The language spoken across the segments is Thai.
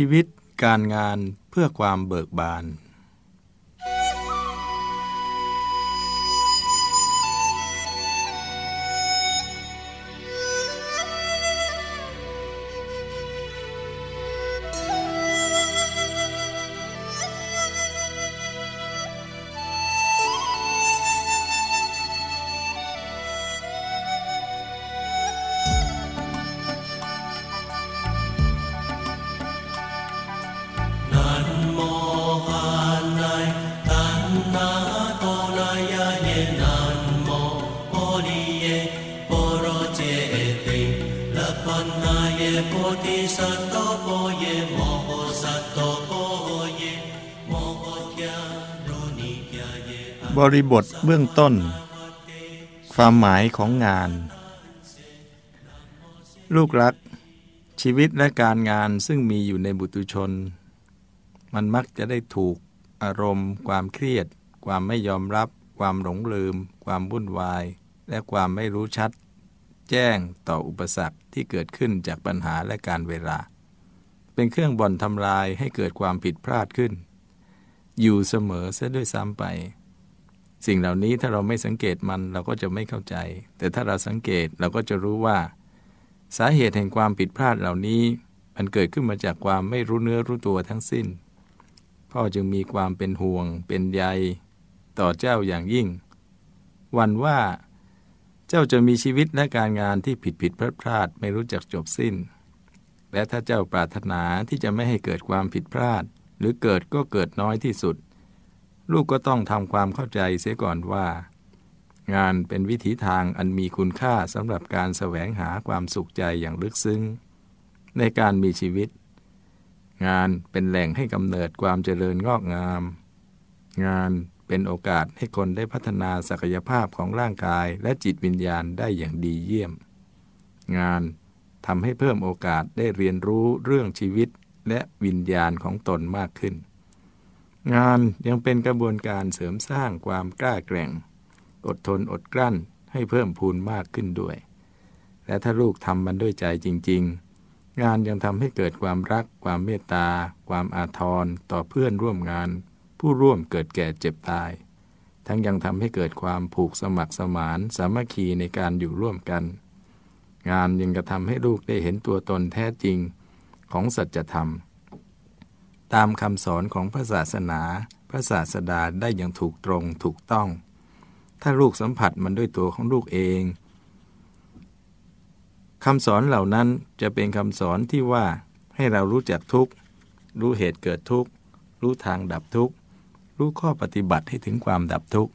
ชีวิตการงานเพื่อความเบิกบาน บริบทเบื้องต้น ความหมายของงาน ลูกรัก ชีวิตและการงานซึ่งมีอยู่ในบุตุชน มันมักจะได้ถูกอารมณ์ ความเครียด ความไม่ยอมรับ ความหลงลืม ความวุ่นวาย และความไม่รู้ชัด แจ้งต่ออุปสรรคที่เกิดขึ้นจากปัญหาและการเวลา เป็นเครื่องบ่อนทำลายให้เกิดความผิดพลาดขึ้น อยู่เสมอเสียด้วยซ้ำไป สิ่งเหล่านี้ถ้าเราไม่สังเกตมันเราก็จะไม่เข้าใจ แต่ถ้าเราสังเกตเราก็จะรู้ว่า สาเหตุแห่งความผิดพลาดเหล่านี้ มันเกิดขึ้นมาจากความไม่รู้เนื้อรู้ตัวทั้งสิ้น พ่อจึงมีความเป็นห่วง เป็นใย ต่อเจ้าอย่างยิ่งวันว่า เจ้าจะมีชีวิตและการงานที่ผิดผิดพลาดพลาดไม่รู้จักจบสิ้น และถ้าเจ้าปรารถนาที่จะไม่ให้เกิดความผิดพลาด หรือเกิดก็เกิดน้อยที่สุด ลูกก็ต้องทำความเข้าใจเสียก่อนว่า งานเป็นวิถีทางอันมีคุณค่าสำหรับการแสวงหาความสุขใจอย่างลึกซึ้ง ในการมีชีวิต งานเป็นแหล่งให้กำเนิดความเจริญงอกงาม งาน เป็นโอกาสให้คนได้พัฒนาศักยภาพของร่างกายและจิตวิญญาณได้อย่างดีเยี่ยม งานทำให้เพิ่มโอกาสได้เรียนรู้เรื่องชีวิตและวิญญาณของตนมากขึ้น งานยังเป็นกระบวนการเสริมสร้างความกล้าแกร่ง อดทนอดกลั้นให้เพิ่มพูนมากขึ้นด้วย และถ้าลูกทำมันด้วยใจจริง ๆ งานยังทำให้เกิดความรัก ความเมตตา ความอาทรต่อเพื่อนร่วมงาน ผู้ร่วมเกิดแก่เจ็บตาย ทั้งยังทำให้เกิดความผูกสมัครสมานสามัคคีในการอยู่ร่วมกัน งานยังกระทำให้ลูกได้เห็นตัวตนแท้จริงของสัจธรรม ตามคำสอนของพระศาสนา พระศาสดาได้อย่างถูกตรงถูกต้อง ถ้าลูกสัมผัสมันด้วยตัวของลูกเองคำสอนเหล่านั้นจะเป็นคำสอนที่ว่าให้เรารู้จักทุกข์ รู้เหตุเกิดทุกข์ รู้ทางดับทุกข์ รู้ข้อปฏิบัติให้ถึงความดับทุกข์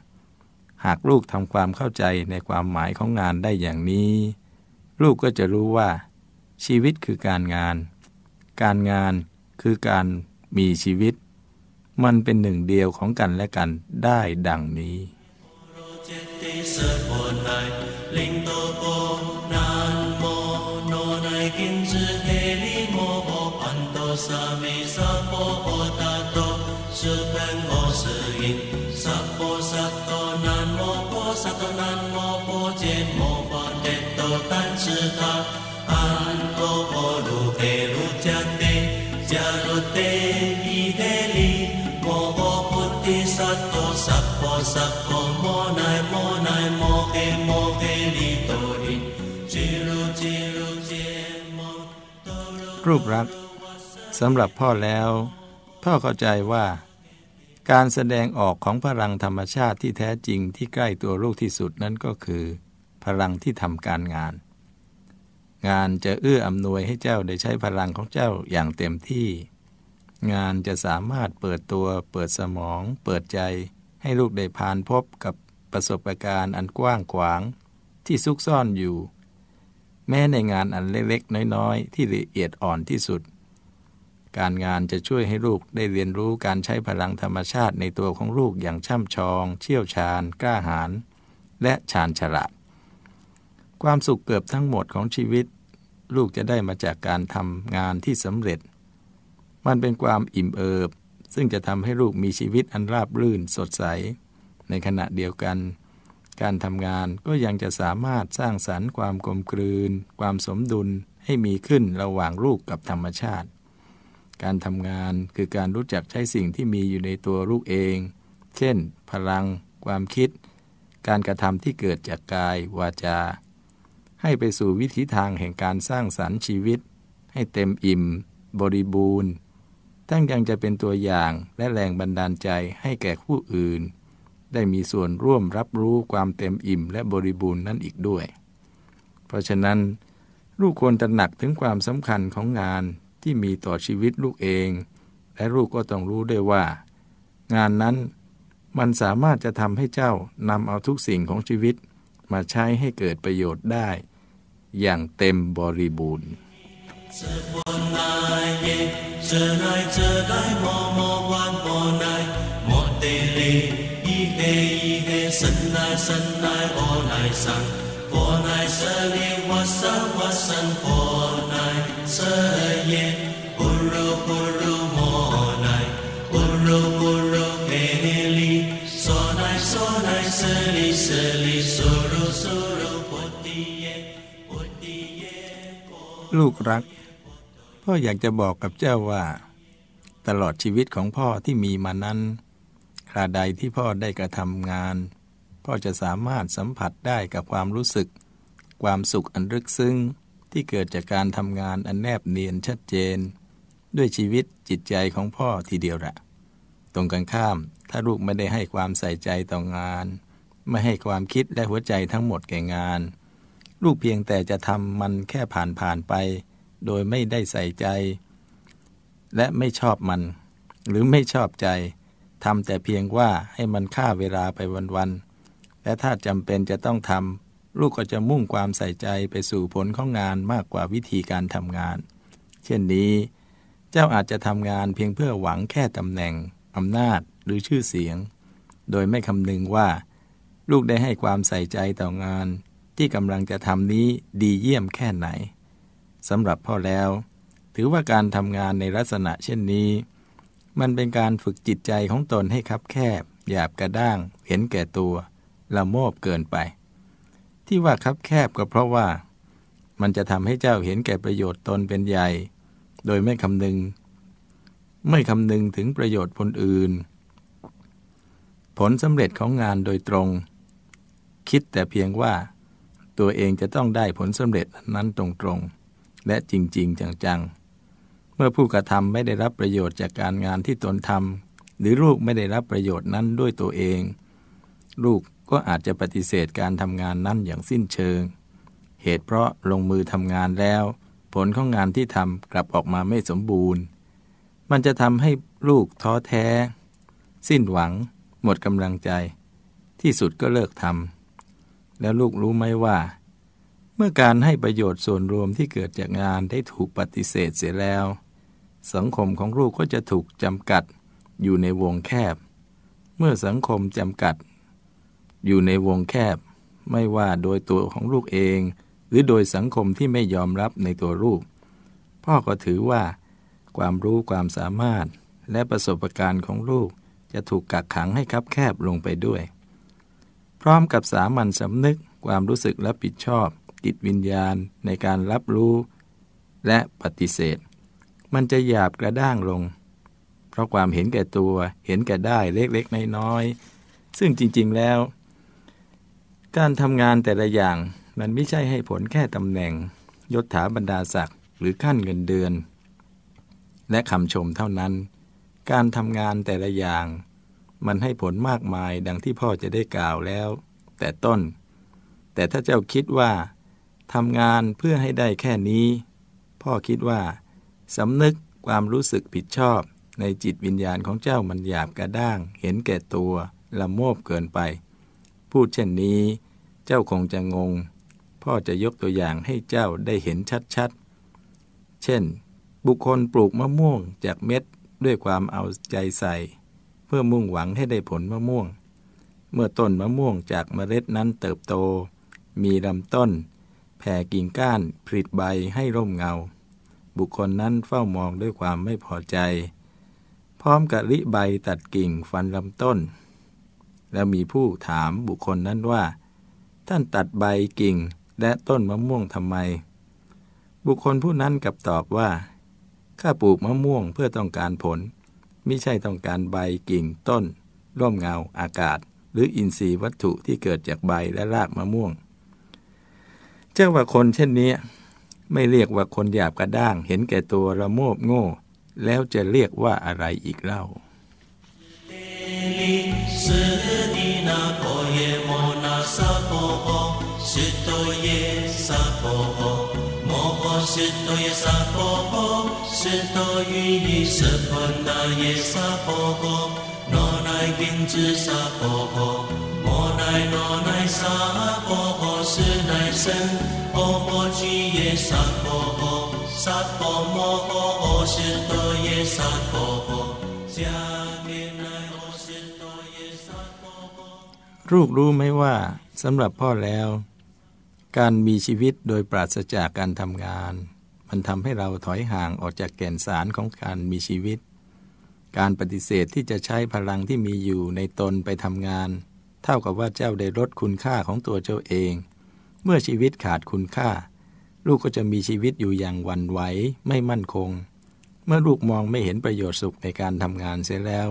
หากลูกทำความเข้าใจในความหมายของงานได้อย่างนี้ ลูกก็จะรู้ว่า ชีวิตคือการงาน การงานคือการมีชีวิต มันเป็นหนึ่งเดียวของกันและกันได้ดังนี้สัพโโมนามนายโมโมเกลิโตริจิรุจิรุเจโม รูปรักสำหรับพ่อแล้ว พ่อเข้าใจว่า การแสดงออกของพลังธรรมชาติที่แท้จริงที่ใกล้ตัวลูกที่สุดนั้นก็คือ พลังที่ทำการงาน งานจะเอื้ออำนวยให้เจ้าได้ใช้พลังของเจ้าอย่างเต็มที่ งานจะสามารถเปิดตัว เปิดสมอง เปิดใจ ให้ลูกได้ผ่านพบกับประสบการณ์อันกว้างขวางที่ซุกซ่อนอยู่ แม้ในงานอันเล็กๆ น้อยๆ ที่ละเอียดอ่อนที่สุด การงานจะช่วยให้ลูกได้เรียนรู้การใช้พลังธรรมชาติในตัวของลูกอย่างช่ำชอง เชี่ยวชาญ กล้าหาญและชาญฉลาด ความสุขเกือบทั้งหมดของชีวิต ลูกจะได้มาจากการทำงานที่สำเร็จ มันเป็นความอิ่มเอิบ ซึ่งจะทำให้ลูกมีชีวิตอันราบรื่นสดใส ในขณะเดียวกัน การทำงานก็ยังจะสามารถสร้างสรรค์ความกลมกลืน ความสมดุลให้มีขึ้นระหว่างลูกกับธรรมชาติ การทำงานคือการรู้จักใช้สิ่งที่มีอยู่ในตัวลูกเอง เช่น พลัง ความคิด การกระทำที่เกิดจากกาย วาจา ให้ไปสู่วิถีทางแห่งการสร้างสรรค์ชีวิต ให้เต็มอิ่ม บริบูรณ์ ทั้งยังจะเป็นตัวอย่างและแรงบันดาลใจให้แก่ผู้อื่น ได้มีส่วนร่วมรับรู้ความเต็มอิ่มและบริบูรณ์นั่นอีกด้วย เพราะฉะนั้น ลูกควรตระหนักถึงความสำคัญของงานที่มีต่อชีวิตลูกเอง และลูกก็ต้องรู้ด้วยว่า งานนั้นมันสามารถจะทำให้เจ้านำเอาทุกสิ่งของชีวิต มาใช้ให้เกิดประโยชน์ได้ อย่างเต็มบริบูรณ์ ลูกรัก พ่ออยากจะบอกกับเจ้าว่า ตลอดชีวิตของพ่อที่มีมานั้นคราใดที่พ่อได้กระทำงาน พ่อจะสามารถสัมผัสได้กับความรู้สึก ความสุขอันลึกซึ้งที่เกิดจากการทำงานอันแนบเนียนชัดเจน ด้วยชีวิตจิตใจของพ่อทีเดียวละตรงกันข้ามถ้าลูกไม่ได้ให้ความใส่ใจต่องาน ไม่ให้ความคิดและหัวใจทั้งหมดแก่งาน ลูกเพียงแต่จะทำมันแค่ผ่านผ่านไป โดยไม่ได้ใส่ใจ และไม่ชอบมัน หรือไม่ชอบใจทำแต่เพียงว่าให้มันฆ่าเวลาไปวันๆและถ้าจำเป็นจะต้องทำลูกก็จะมุ่งความใส่ใจไปสู่ผลของงานมากกว่าวิธีการทำงาน เช่นนี้ เจ้าอาจจะทำงานเพียงเพื่อหวังแค่ตำแหน่งอำนาจหรือชื่อเสียง โดยไม่คำนึงว่า ลูกได้ให้ความใส่ใจต่องาน ที่กำลังจะทำนี้ดีเยี่ยมแค่ไหนสำหรับพ่อแล้ว ถือว่าการทำงานในลักษณะเช่นนี้ มันเป็นการฝึกจิตใจของตนให้คับแคบ หยาบกระด้าง เห็นแก่ตัวละโมบเกินไป ที่ว่าคับแคบก็เพราะว่า มันจะทำให้เจ้าเห็นแก่ประโยชน์ตนเป็นใหญ่ โดยไม่คำนึง ไม่คำนึงถึงประโยชน์คนอื่น ผลสำเร็จของงานโดยตรง คิดแต่เพียงว่า ตัวเองจะต้องได้ผลสำเร็จนั้นตรงๆ และจริง ๆ จังๆ เมื่อผู้กระทำไม่ได้รับประโยชน์จากการงานที่ตนทำหรือลูกไม่ได้รับประโยชน์นั้นด้วยตัวเอง ลูกก็อาจจะปฏิเสธการทำงานนั้นอย่างสิ้นเชิง เหตุเพราะลงมือทำงานแล้ว ผลของงานที่ทำกลับออกมาไม่สมบูรณ์ มันจะทำให้ลูกท้อแท้ สิ้นหวัง หมดกำลังใจ ที่สุดก็เลิกทำ แล้วลูกรู้ไหมว่า เมื่อการให้ประโยชน์ส่วนรวมที่เกิดจากงานได้ถูกปฏิเสธเสียแล้ว สังคมของลูกก็จะถูกจำกัดอยู่ในวงแคบ เมื่อสังคมจำกัด อยู่ในวงแคบ ไม่ว่าโดยตัวของลูกเอง หรือโดยสังคมที่ไม่ยอมรับในตัวลูก พ่อก็ถือว่า ความรู้ความสามารถและประสบการณ์ของลูกจะถูกกักขังให้คับแคบลงไปด้วย พร้อมกับสามัญสำนึกความรู้สึกรับผิดชอบ จิตวิญญาณในการรับรู้ และปฏิเสธ มันจะหยาบกระด้างลง เพราะความเห็นแก่ตัวเห็นแก่ได้เล็กๆน้อยๆซึ่งจริงๆแล้ว การทำงานแต่ละอย่างมันไม่ใช่ให้ผลแค่ตำแหน่ง ยศถาบรรดาศักดิ์หรือขั้นเงินเดือน และคำชมเท่านั้น การทำงานแต่ละอย่าง มันให้ผลมากมายดังที่พ่อจะได้กล่าวแล้ว แต่ต้น แต่ถ้าเจ้าคิดว่าทำงานเพื่อให้ได้แค่นี้ พ่อคิดว่าสำนึกความรู้สึกผิดชอบ ในจิตวิญญาณของเจ้ามันหยาบกระด้าง เห็นแก่ตัวละโมบเกินไป พูดเช่นนี้ เจ้าคงจะงง พ่อจะยกตัวอย่างให้เจ้าได้เห็นชัดๆ เช่น บุคคลปลูกมะม่วงจากเม็ดด้วยความเอาใจใส่ พื่อมุ่งหวังให้ได้ผลมะม่วง เมื่อต้นมะม่วงจากเมล็ดนั้นเติบโต มีลำต้น แผ่กิ่งก้านผลิใบให้ร่มเงา บุคคลนั้นเฝ้ามองด้วยความไม่พอใจ พร้อมกับลิใบตัดกิ่งฟันลำต้น แล้วมีผู้ถามบุคคลนั้นว่า ท่านตัดใบกิ่งและต้นมะม่วงทำไม บุคคลผู้นั้นกับตอบว่า ข้าปลูกมะม่วงเพื่อต้องการผล ไม่ใช่ต้องการใบกิ่งต้น ร่มเงาอากาศ หรืออินทรีย์วัตถุที่เกิดจากใบและรากมะม่วง เจ้าว่าคนเช่นนี้ ไม่เรียกว่าคนหยาบกระด้าง เห็นแก่ตัวระโมบโง่ แล้วจะเรียกว่าอะไรอีกเล่า是多耶萨婆婆，是多于一是婆那耶萨婆婆，诺奈金子萨婆婆，莫奈诺奈萨婆婆是奈神，婆婆居耶萨婆婆，萨婆摩婆是多耶萨婆婆，加给奈我是多耶萨婆婆。ลูกรู้ไหมว่าสำหรับพ่อแล้ว การมีชีวิตโดยปราศจากการทำงาน มันทำให้เราถอยห่างออกจากแก่นสารของการมีชีวิต การปฏิเสธที่จะใช้พลังที่มีอยู่ในตนไปทำงาน เท่ากับว่าเจ้าได้ลดคุณค่าของตัวเจ้าเอง เมื่อชีวิตขาดคุณค่า ลูกก็จะมีชีวิตอยู่อย่างวันไหวไม่มั่นคง เมื่อลูกมองไม่เห็นประโยชน์สุขในการทำงานเสียแล้ว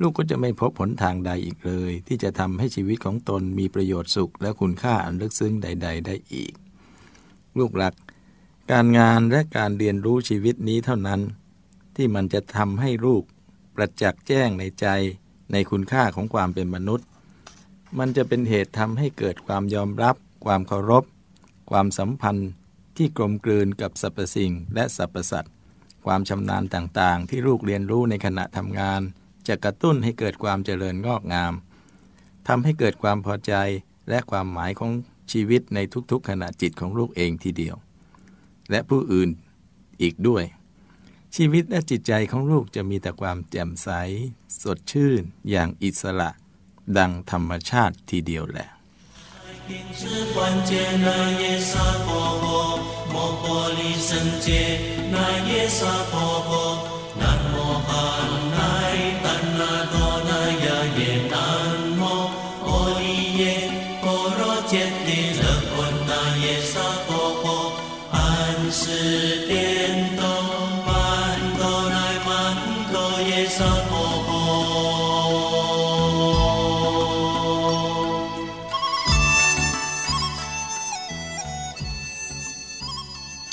ลูกก็จะไม่พบผลทางใดอีกเลย ที่จะทำให้ชีวิตของตนมีประโยชน์สุข และคุณค่าอันลึกซึ้งใด ๆ ได้อีก ลูกหลัก การงานและการเรียนรู้ชีวิตนี้เท่านั้น ที่มันจะทำให้ลูกประจักษ์แจ้งในใจในคุณค่าของความเป็นมนุษย์ มันจะเป็นเหตุทำให้เกิดความยอมรับ ความเคารพ ความสัมพันธ์ที่กลมกลืนกับสรรพสิ่งและสรรพสัตว์ความชำนาญต่างๆ ที่ลูกเรียนรู้ในขณะทำงาน จะกระตุ้นให้เกิดความเจริญงอกงามทำให้เกิดความพอใจและความหมายของชีวิตในทุกๆขณะจิตของลูกเองทีเดียว และผู้อื่นอีกด้วย ชีวิตและจิตใจของลูกจะมีแต่ความแจ่มใส สดชื่น อย่างอิสระ ดังธรรมชาติทีเดียวแหละ南无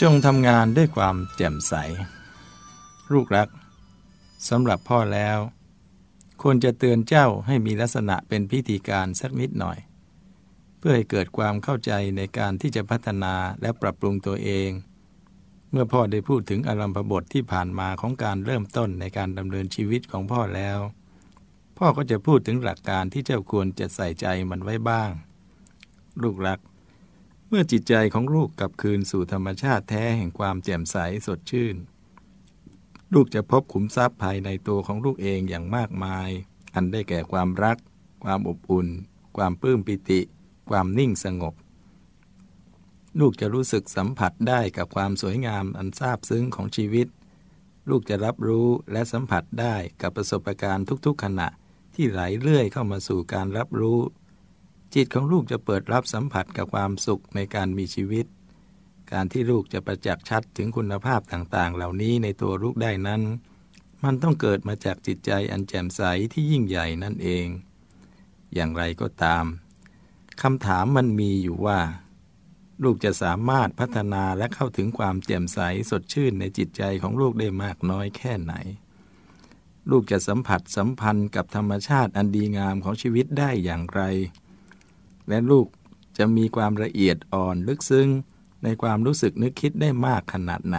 จงทำงานด้วยความแจ่มใส ลูกรักสำหรับพ่อแล้ว ควรจะเตือนเจ้าให้มีลักษณะเป็นพิธีการสักนิดหน่อย เพื่อให้เกิดความเข้าใจในการที่จะพัฒนาและปรับปรุงตัวเอง เมื่อพ่อได้พูดถึงอารัมพบทที่ผ่านมาของการเริ่มต้นในการดำเนินชีวิตของพ่อแล้ว พ่อก็จะพูดถึงหลักการที่เจ้าควรจะใส่ใจมันไว้บ้าง ลูกรัก เมื่อจิตใจของลูกกลับคืนสู่ธรรมชาติแท้แห่งความแจ่มใสสดชื่น ลูกจะพบขุมทรัพย์ภายในตัวของลูกเองอย่างมากมาย อันได้แก่ความรัก ความอบอุ่น ความปลื้มปิติ ความนิ่งสงบ ลูกจะรู้สึกสัมผัสได้กับความสวยงามอันซาบซึ้งของชีวิต ลูกจะรับรู้และสัมผัสได้กับประสบการณ์ทุกๆขณะที่ไหลเลื่อยเข้ามาสู่การรับรู้ จิตของลูกจะเปิดรับสัมผัสกับความสุขในการมีชีวิต การที่ลูกจะประจักษ์ชัดถึงคุณภาพต่างๆ เหล่านี้ในตัวลูกได้นั้น มันต้องเกิดมาจากจิตใจอันแจ่มใสที่ยิ่งใหญ่นั่นเอง อย่างไรก็ตามคำถามมันมีอยู่ว่า ลูกจะสามารถพัฒนาและเข้าถึงความแจ่มใสสดชื่นในจิตใจของลูกได้มากน้อยแค่ไหน ลูกจะสัมผัสสัมพันธ์กับธรรมชาติอันดีงามของชีวิตได้อย่างไร และลูกจะมีความละเอียดอ่อนลึกซึ้งในความรู้สึกนึกคิดได้มากขนาดไหน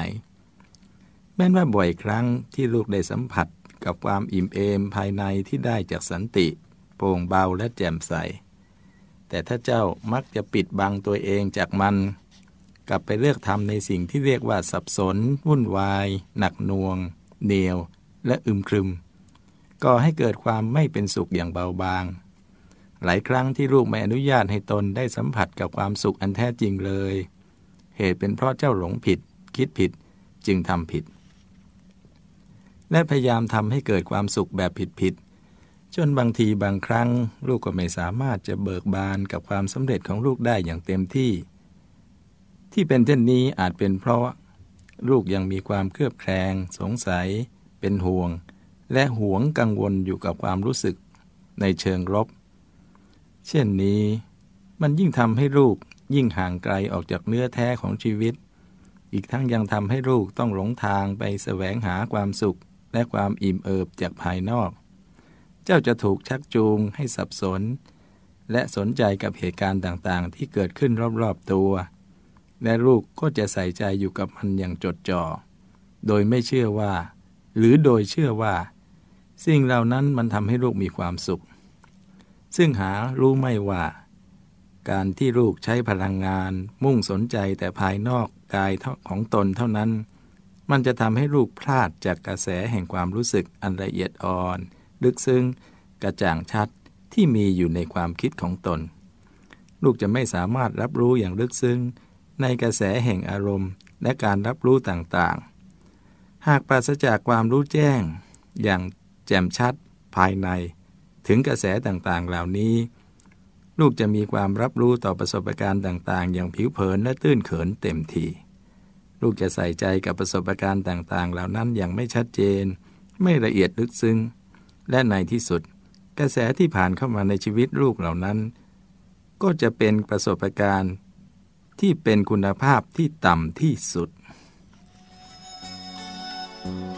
แม้ว่าบ่อยครั้งที่ลูกได้สัมผัสกับความอิ่มเอมภายในที่ได้จากสันติ โปร่งเบาและแจ่มใส แต่ถ้าเจ้ามักจะปิดบังตัวเองจากมัน กลับไปเลือกทำในสิ่งที่เรียกว่าสับสน วุ่นวาย หนักหน่วง เหนียว และอึมครึมก่อให้เกิดความไม่เป็นสุขอย่างเบาบาง หลายครั้งที่ลูกไม่อนุญาตให้ตนได้สัมผัสกับความสุขอันแท้จริงเลย เหตุเป็นเพราะเจ้าหลงผิด คิดผิดจึงทำผิด และพยายามทำให้เกิดความสุขแบบผิดๆจนบางทีบางครั้ง ลูกก็ไม่สามารถจะเบิกบานกับความสำเร็จของลูกได้อย่างเต็มที่ ที่เป็นเช่นนี้อาจเป็นเพราะ ลูกยังมีความเครือบแคลงสงสัย เป็นห่วง และหวงกังวลอยู่กับความรู้สึก ในเชิงลบ เช่นนี้ มันยิ่งทำให้ลูกยิ่งห่างไกลออกจากเนื้อแท้ของชีวิต อีกทั้งยังทำให้ลูกต้องหลงทางไปแสวงหาความสุขและความอิ่มเอิบจากภายนอก เจ้าจะถูกชักจูงให้สับสน และสนใจกับเหตุการณ์ต่างๆ ที่เกิดขึ้นรอบๆตัว และลูกก็จะใส่ใจอยู่กับมันอย่างจดจ่อ โดยไม่เชื่อว่า หรือโดยเชื่อว่า สิ่งเหล่านั้นมันทำให้ลูกมีความสุข ซึ่งหารู้ไม่ว่า การที่ลูกใช้พลังงาน มุ่งสนใจแต่ภายนอกกายของตนเท่านั้น มันจะทำให้ลูกพลาดจากกระแสแห่งความรู้สึกอันละเอียดอ่อน ลึกซึ้ง กระจ่างชัดที่มีอยู่ในความคิดของตน ลูกจะไม่สามารถรับรู้อย่างลึกซึ้ง ในกระแสแห่งอารมณ์และการรับรู้ต่างๆ หากปราศจากความรู้แจ้ง อย่างแจ่มชัดภายใน ถึงกระแสต่างๆ เหล่านี้ ลูกจะมีความรับรู้ต่อประสบการณ์ต่างๆ อย่างผิวเผินและตื้นเขินเต็มทีลูกจะใส่ใจกับประสบการณ์ต่างๆ เหล่านั้นอย่างไม่ชัดเจน ไม่ละเอียดลึกซึ้ง และในที่สุด กระแสที่ผ่านเข้ามาในชีวิตลูกเหล่านั้น ก็จะเป็นประสบการณ์ที่เป็นคุณภาพที่ต่ำที่สุด thank you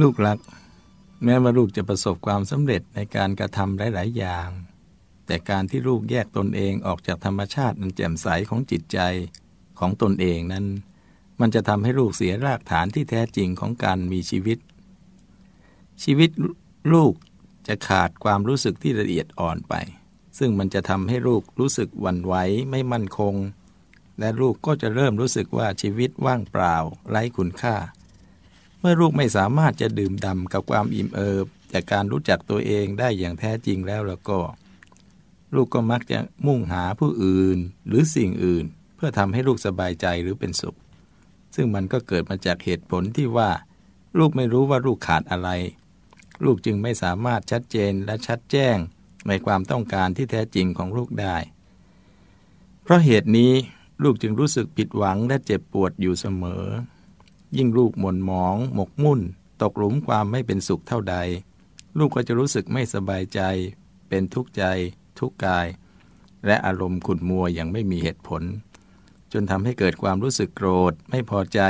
ลูกรัก แม้ว่าลูกจะประสบความสำเร็จในการกระทำหลาย ๆ อย่าง แต่การที่ลูกแยกตนเองออกจากธรรมชาติอันแจ่มใสของจิตใจของตนเองนั้น มันจะทำให้ลูกเสียรากฐานที่แท้จริงของการมีชีวิต ชีวิตลูกจะขาดความรู้สึกที่ละเอียดอ่อนไป ซึ่งมันจะทำให้ลูกรู้สึกวันไหวไม่มั่นคง และลูกก็จะเริ่มรู้สึกว่าชีวิตว่างเปล่า ไร้คุณค่า มื่อลูกไม่สามารถจะดื่มด่ำกับความอิ่มเอิบจากการรู้จักตัวเองได้อย่างแท้จริงแล้วแล้วก็ ลูกก็มักจะมุ่งหาผู้อื่นหรือสิ่งอื่น เพื่อทำให้ลูกสบายใจหรือเป็นสุข ซึ่งมันก็เกิดมาจากเหตุผลที่ว่า ลูกไม่รู้ว่าลูกขาดอะไร ลูกจึงไม่สามารถชัดเจนและชัดแจ้งในความต้องการที่แท้จริงของลูกได้ เพราะเหตุนี้ลูกจึงรู้สึกผิดหวังและเจ็บปวดอยู่เสมอ ยิ่งลูกหม่นหมอง หมกมุ่น ตกหลุมความไม่เป็นสุขเท่าใด ลูกก็จะรู้สึกไม่สบายใจ เป็นทุกข์ใจ ทุกข์กาย และอารมณ์ขุ่นมัวอย่างไม่มีเหตุผล จนทำให้เกิดความรู้สึกโกรธ ไม่พอใจ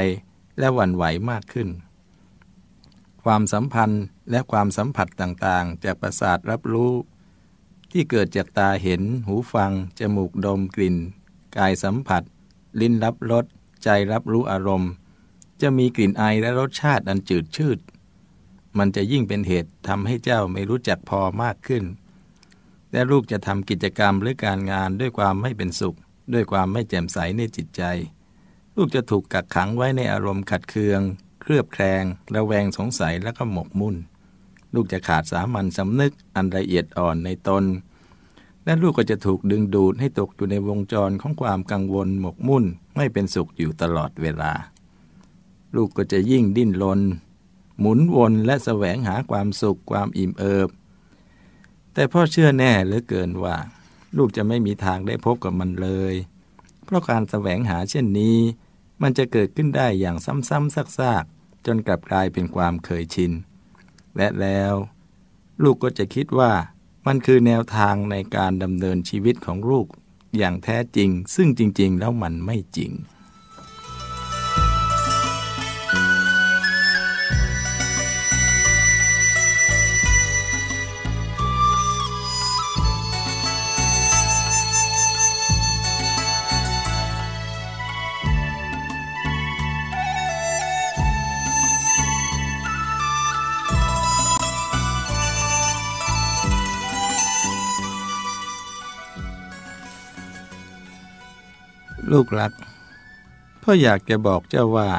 และหวั่นไหวมากขึ้น ความสัมพันธ์และความสัมผัสต่างๆ จากประสาทรับรู้ ที่เกิดจากตาเห็น หูฟัง จมูกดมกลิ่น กายสัมผัส ลิ้นรับรสใจรับรู้อารมณ์ จะมีกลิ่นไอและรสชาติอันจืดชืด มันจะยิ่งเป็นเหตุทำให้เจ้าไม่รู้จักพอมากขึ้น และลูกจะทำกิจกรรมหรือการงานด้วยความไม่เป็นสุข ด้วยความไม่แจ่มใสในจิตใจ ลูกจะถูกกักขังไว้ในอารมณ์ขัดเคือง เครือบแคลงระแวงสงสัยและก็หมกมุ่น ลูกจะขาดสามัญสำนึกอันละเอียดอ่อนในตนและลูกก็จะถูกดึงดูดให้ตกอยู่ในวงจรของความกังวลหมกมุ่น ไม่เป็นสุขอยู่ตลอดเวลา ลูกก็จะยิ่งดิ้นรนหมุนวนและแสวงหาความสุขความอิ่มเอิบ แต่พ่อเชื่อแน่เหลือเกินว่า ลูกจะไม่มีทางได้พบกับมันเลย เพราะการแสวงหาเช่นนี้ มันจะเกิดขึ้นได้อย่างซ้ำๆซากๆ จนกลับกลายเป็นความเคยชิน และแล้ว ลูกก็จะคิดว่ามันคือแนวทางในการดำเนินชีวิตของลูกอย่างแท้จริง ซึ่งจริง ๆ แล้วมันไม่จริง ลูกรักพ่ออยากจะบอกเจ้าว่า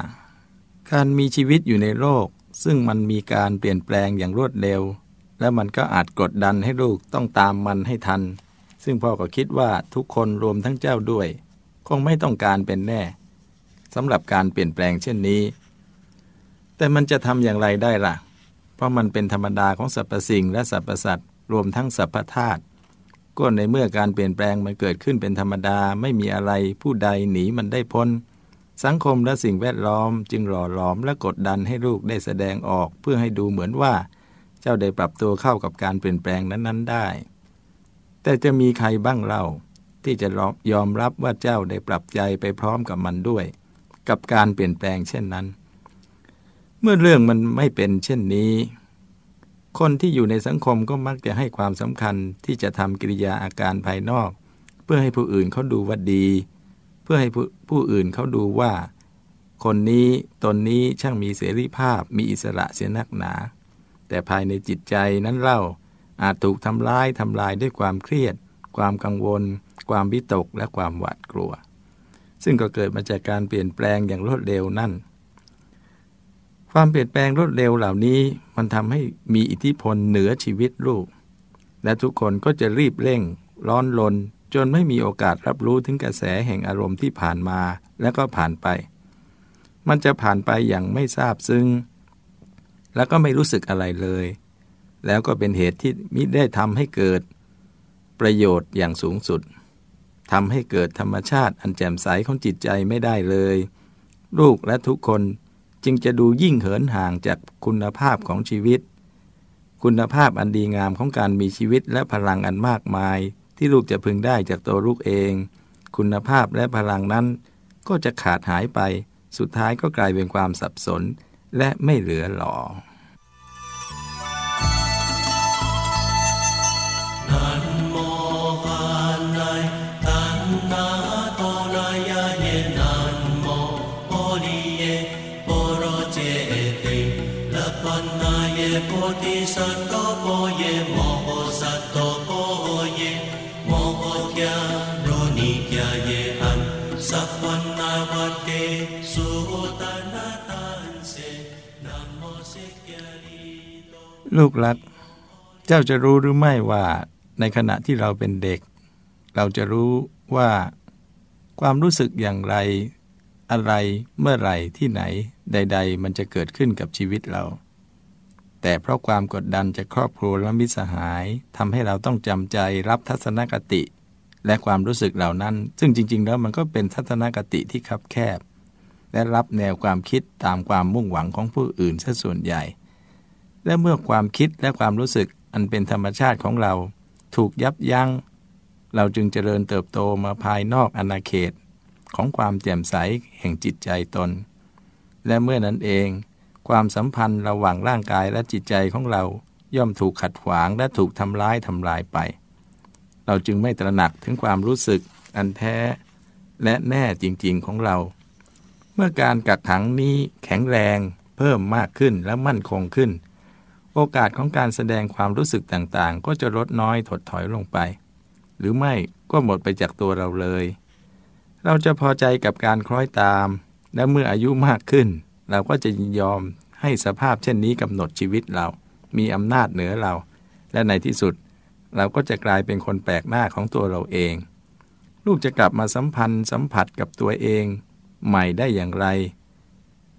การมีชีวิตอยู่ในโลก ซึ่งมันมีการเปลี่ยนแปลงอย่างรวดเร็ว และมันก็อาจกดดันให้ลูกต้องตามมันให้ทัน ซึ่งพ่อก็คิดว่าทุกคนรวมทั้งเจ้าด้วย คงไม่ต้องการเป็นแน่สำหรับการเปลี่ยนแปลงเช่นนี้ แต่มันจะทำอย่างไรได้ล่ะ เพราะมันเป็นธรรมดาของสรรพสิ่งและสรรพสัตว์รวมทั้งสรรพธาตุ ก็ในเมื่อการเปลี่ยนแปลงมันเกิดขึ้นเป็นธรรมดาไม่มีอะไรผู้ใดหนีมันได้พ้น สังคมและสิ่งแวดล้อมจึงหล่อหลอมและกดดันให้ลูกได้แสดงออกเพื่อให้ดูเหมือนว่า เจ้าได้ปรับตัวเข้ากับการเปลี่ยนแปลงนั้นๆได้ แต่จะมีใครบ้างเล่า ที่จะยอมรับว่าเจ้าได้ปรับใจไปพร้อมกับมันด้วย กับการเปลี่ยนแปลงเช่นนั้น เมื่อเรื่องมันไม่เป็นเช่นนี้ คนที่อยู่ในสังคมก็มักจะให้ความสำคัญที่จะทำกิริยาอาการภายนอก เพื่อให้ผู้อื่นเขาดูว่าดี เพื่อให้ผู้ผู้อื่นเขาดูว่า คนนี้ตนนี้ช่างมีเสรีภาพมีอิสระเสียนักหนา แต่ภายในจิตใจนั้นเล่าอาจถูกทำร้ายทำลายด้วยความเครียด ความกังวล ความวิตกและความหวาดกลัว ซึ่งก็เกิดมาจากการเปลี่ยนแปลงอย่างรวดเร็วนั่น ความเปลี่ยนแปลงรวดเร็วเหล่านี้ มันทำให้มีอิทธิพลเหนือชีวิตลูก และทุกคนก็จะรีบเร่ง ร้อนลน จนไม่มีโอกาสรับรู้ถึงกระแสแห่งอารมณ์ที่ผ่านมาแล้วก็ผ่านไป มันจะผ่านไปอย่างไม่ทราบซึ้งแล้วก็ไม่รู้สึกอะไรเลย แล้วก็เป็นเหตุที่มิได้ทำให้เกิดประโยชน์อย่างสูงสุดทำให้เกิดธรรมชาติอันแจ่มใสของจิตใจไม่ได้เลย ลูกและทุกคน จึงจะดูยิ่งเหินห่างจากคุณภาพของชีวิต คุณภาพอันดีงามของการมีชีวิตและพลังอันมากมาย ที่ลูกจะพึงได้จากตัวลูกเอง คุณภาพและพลังนั้นก็จะขาดหายไป สุดท้ายก็กลายเป็นความสับสน และไม่เหลือหลอ ลูกรัก เจ้าจะรู้หรือไม่ว่าในขณะที่เราเป็นเด็ก เราจะรู้ว่า ความรู้สึกอย่างไร อะไรเมื่อไรที่ไหน ใด ๆ มันจะเกิดขึ้นกับชีวิตเรา แต่เพราะความกดดันจากครอบครัวและมิตรสหายทำให้เราต้องจำใจรับทัศนคติ และความรู้สึกเหล่านั้น ซึ่งจริง ๆ แล้วมันก็เป็นทัศนคติที่คับแคบ และรับแนวความคิดตามความมุ่งหวังของผู้อื่นซะส่วนใหญ่ และเมื่อความคิดและความรู้สึกอันเป็นธรรมชาติของเรา ถูกยับยัง้ง เราจึงเจริญเติบโตมาภายนอกอาณาเขต ของความแจ่มใสแห่งจิตใจตน และเมื่อนั้นเอง ความสัมพันธ์ระหว่างร่างกายและจิตใจของเราย่อมถูกขัดขวางและถูกทำร้ายทำลายไป เราจึงไม่ตระหนักถึงความรู้สึกอันแท้ และแน่จริง ๆของเรา เมื่อการกักขังนี้แข็งแรง เพิ่มมากขึ้นและมั่นคงขึ้น โอกาสของการแสดงความรู้สึกต่างๆ ก็จะลดน้อยถดถอยลงไป หรือไม่ก็หมดไปจากตัวเราเลย เราจะพอใจกับการคล้อยตาม และเมื่ออายุมากขึ้น เราก็จะยอมให้สภาพเช่นนี้กำหนดชีวิตเรา มีอำนาจเหนือเรา และในที่สุด เราก็จะกลายเป็นคนแปลกหน้าของตัวเราเอง ลูกจะกลับมาสัมพันธ์สัมผัสกับตัวเอง ใหม่ได้อย่างไร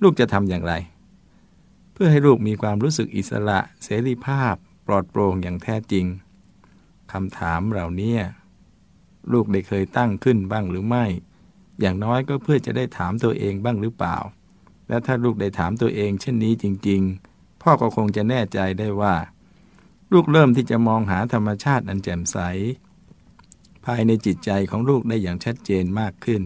ลูกจะทำอย่างไร เพื่อให้ลูกมีความรู้สึกอิสระ เสรีภาพ ปลอดโปร่งอย่างแท้จริงคำถามเหล่านี้ลูกได้เคยตั้งขึ้นบ้างหรือไม่ อย่างน้อยก็เพื่อจะได้ถามตัวเองบ้างหรือเปล่า และถ้าลูกได้ถามตัวเองเช่นนี้จริง ๆ พ่อก็คงจะแน่ใจได้ว่า ลูกเริ่มที่จะมองหาธรรมชาติอันแจ่มใส ภายในจิตใจของลูกได้อย่างชัดเจนมากขึ้น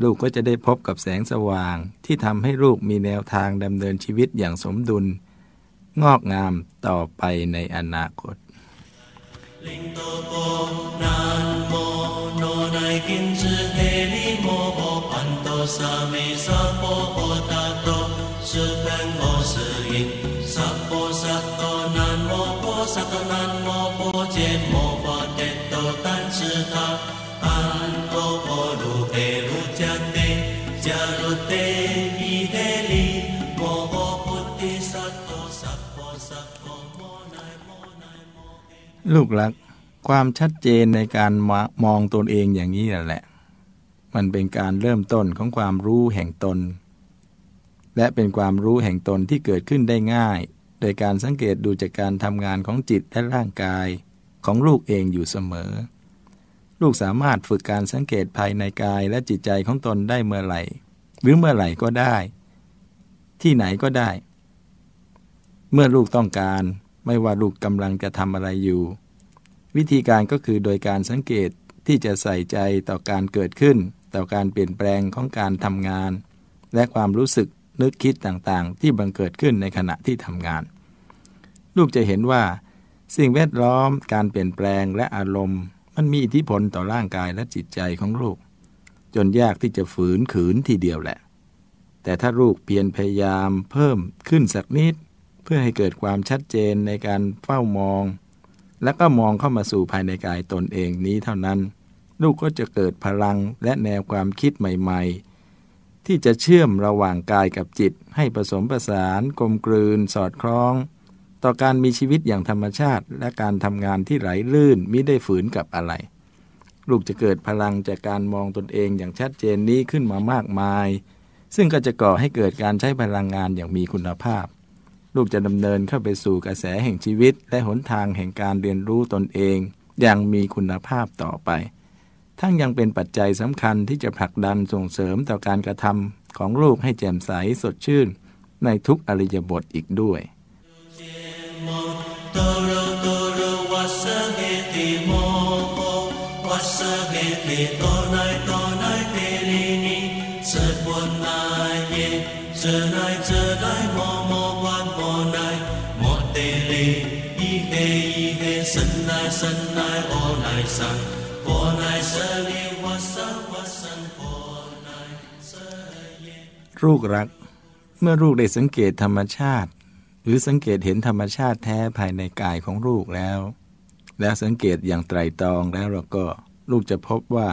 ลูกก็จะได้พบกับแสงสว่างที่ทำให้ลูกมีแนวทางดำเนินชีวิตอย่างสมดุล งอกงามต่อไปในอนาคตลิงโตโปนานโมโนไนกินจืเฮลิโมโอปันโตสามิสาโปโอตาโตสุเปนโอสือินสัพโปสัตนันโมโปเจโมฟาเตโตตันชืทาอันโตโลูกหลักความชัดเจนในการมองตนเองอย่างนี้แหละ มันเป็นการเริ่มต้นของความรู้แห่งตน และเป็นความรู้แห่งตนที่เกิดขึ้นได้ง่าย โดยการสังเกตดูจากการทำงานของจิตและร่างกายของลูกเองอยู่เสมอ ลูกสามารถฝึกการสังเกตภายในกายและจิตใจของตนได้เมื่อไหร่ หรือเมื่อไหร่ก็ได้ ที่ไหนก็ได้ เมื่อลูกต้องการไม่ว่าลูกกำลังจะทำอะไรอยู่ วิธีการก็คือโดยการสังเกตที่จะใส่ใจต่อการเกิดขึ้น ต่อการเปลี่ยนแปลงของการทำงาน และความรู้สึกนึกคิดต่างๆ ที่บังเกิดขึ้นในขณะที่ทำงาน ลูกจะเห็นว่า สิ่งแวดล้อม การเปลี่ยนแปลงและอารมณ์ มันมีอิทธิพลต่อร่างกายและจิตใจของลูก จนยากที่จะฝืนขืนทีเดียวแหละ แต่ถ้าลูกเพียรพยายามเพิ่มขึ้นสักนิด เพื่อให้เกิดความชัดเจนในการเฝ้ามอง และก็มองเข้ามาสู่ภายในกายตนเองนี้เท่านั้น ลูกก็จะเกิดพลังและแนวความคิดใหม่ ๆ ที่จะเชื่อมระหว่างกายกับจิตให้ผสมประสานกลมกลืนสอดคล้อง ต่อการมีชีวิตอย่างธรรมชาติ และการทำงานที่ไหลลื่นมิได้ฝืนกับอะไร ลูกจะเกิดพลังจากการมองตนเองอย่างชัดเจนนี้ขึ้นมามากมาย ซึ่งก็จะก่อให้เกิดการใช้พลังงานอย่างมีคุณภาพ ลูกจะดำเนินเข้าไปสู่กระแสแห่งชีวิต และหนทางแห่งการเรียนรู้ตนเอง อย่างมีคุณภาพต่อไป ทั้งยังเป็นปัจจัยสำคัญที่จะผลักดันส่งเสริมต่อการกระทำของลูกให้แจ่มใสสดชื่น ในทุกอริยบทอีกด้วย ลูกรัก เมื่อลูกได้สังเกตธรรมชาติ หรือสังเกตเห็นธรรมชาติแท้ภายในกายของลูกแล้ว แล้วสังเกตอย่างไตรตรองแล้วเราก็ลูกจะพบว่า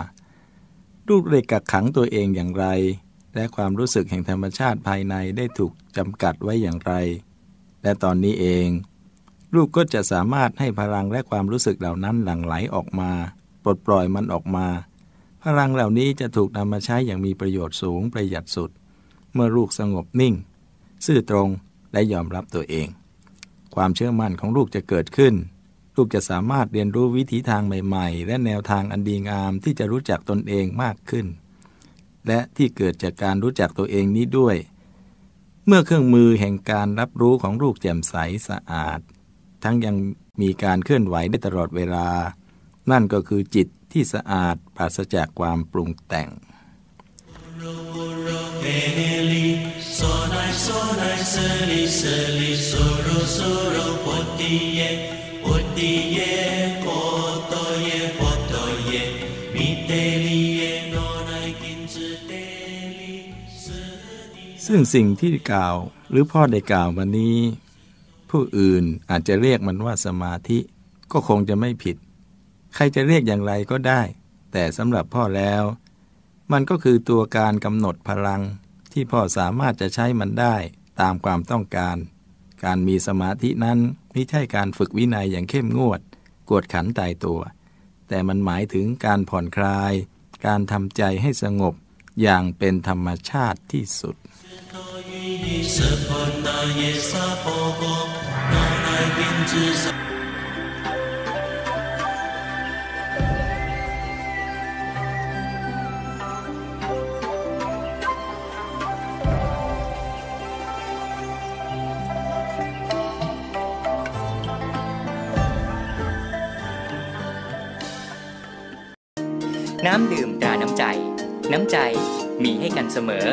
ลูกได้กักขังตัวเองอย่างไร และความรู้สึกแห่งธรรมชาติภายในได้ถูกจำกัดไว้อย่างไร และตอนนี้เอง ลูกก็จะสามารถให้พลังและความรู้สึกเหล่านั้นหลั่งไหลออกมา ปลดปล่อยมันออกมา พลังเหล่านี้จะถูกนำมาใช้อย่างมีประโยชน์สูงประหยัดสุด เมื่อลูกสงบนิ่ง ซื่อตรง และยอมรับตัวเอง ความเชื่อมั่นของลูกจะเกิดขึ้น ลูกจะสามารถเรียนรู้วิถีทางใหม่ๆ และแนวทางอันดีงามที่จะรู้จักตนเองมากขึ้น และที่เกิดจากการรู้จักตัวเองนี้ด้วย เมื่อเครื่องมือแห่งการรับรู้ของลูกแจ่มใสสะอาด ทั้งยังมีการเคลื่อนไหวได้ตลอดเวลา นั่นก็คือจิตที่สะอาดปราศจากความปรุงแต่ง ซึ่งสิ่งที่กล่าวหรือพ่อได้กล่าวมานี้ ผู้อื่นอาจจะเรียกมันว่าสมาธิก็คงจะไม่ผิด ใครจะเรียกอย่างไรก็ได้ แต่สำหรับพ่อแล้ว มันก็คือตัวการกำหนดพลังที่พ่อสามารถจะใช้มันได้ ตามความต้องการ การมีสมาธินั้นไม่ใช่การฝึกวินัยอย่างเข้มงวด กวดขันตายตัว แต่มันหมายถึงการผ่อนคลาย การทำใจให้สงบอย่างเป็นธรรมชาติที่สุด น้ำดื่มตราน้ำใจ น้ำใจมีให้กันเสมอ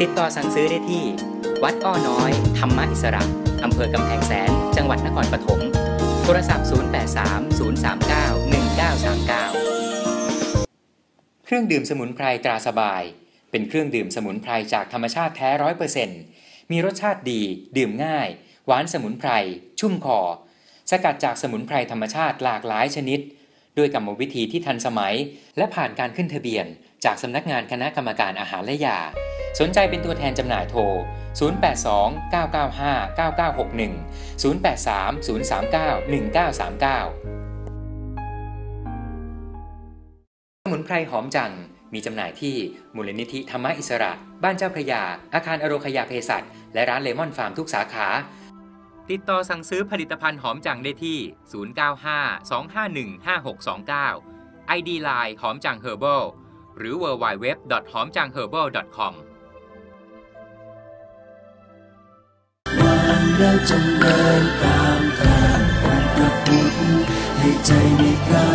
ติดต่อสั่งซื้อได้ที่ วัดอ้อน้อย ธรรมอิสระอำเภอกำแพงแสน จังหวัดนครปฐมโทรศัพท์ 0830391939 เครื่องดื่มสมุนไพรตราสบาย เป็นเครื่องดื่มสมุนไพรจากธรรมชาติแท้ร้อยเปอร์เซ็นต์มีรสชาติดี ดื่มง่าย หวานสมุนไพร ชุ่มคอ สกัดจากสมุนไพรธรรมชาติหลากหลายชนิด ด้วยกรรมวิธีที่ทันสมัย และผ่านการขึ้นทะเบียน จากสำนักงานคณะกรรมการอาหารและยา สนใจเป็นตัวแทนจำหน่ายโทร 082 995 9961 083 039 1939สมุนไพรหอมจัง มีจำหน่ายที่มูลนิธิธรรมอิสระ บ้านเจ้าพระยา อาคารอโรคยาเภสัชและร้านเลมอนฟาร์มทุกสาขา ติดต่อสั่งซื้อผลิตภัณฑ์หอมจังได้ที่ 095 251 5629 ID Line หอมจังเฮอร์เบหรือ www. หอมจัง herbal com เราจงเดินตามทางของพระพุทธให้ใจมีกล้า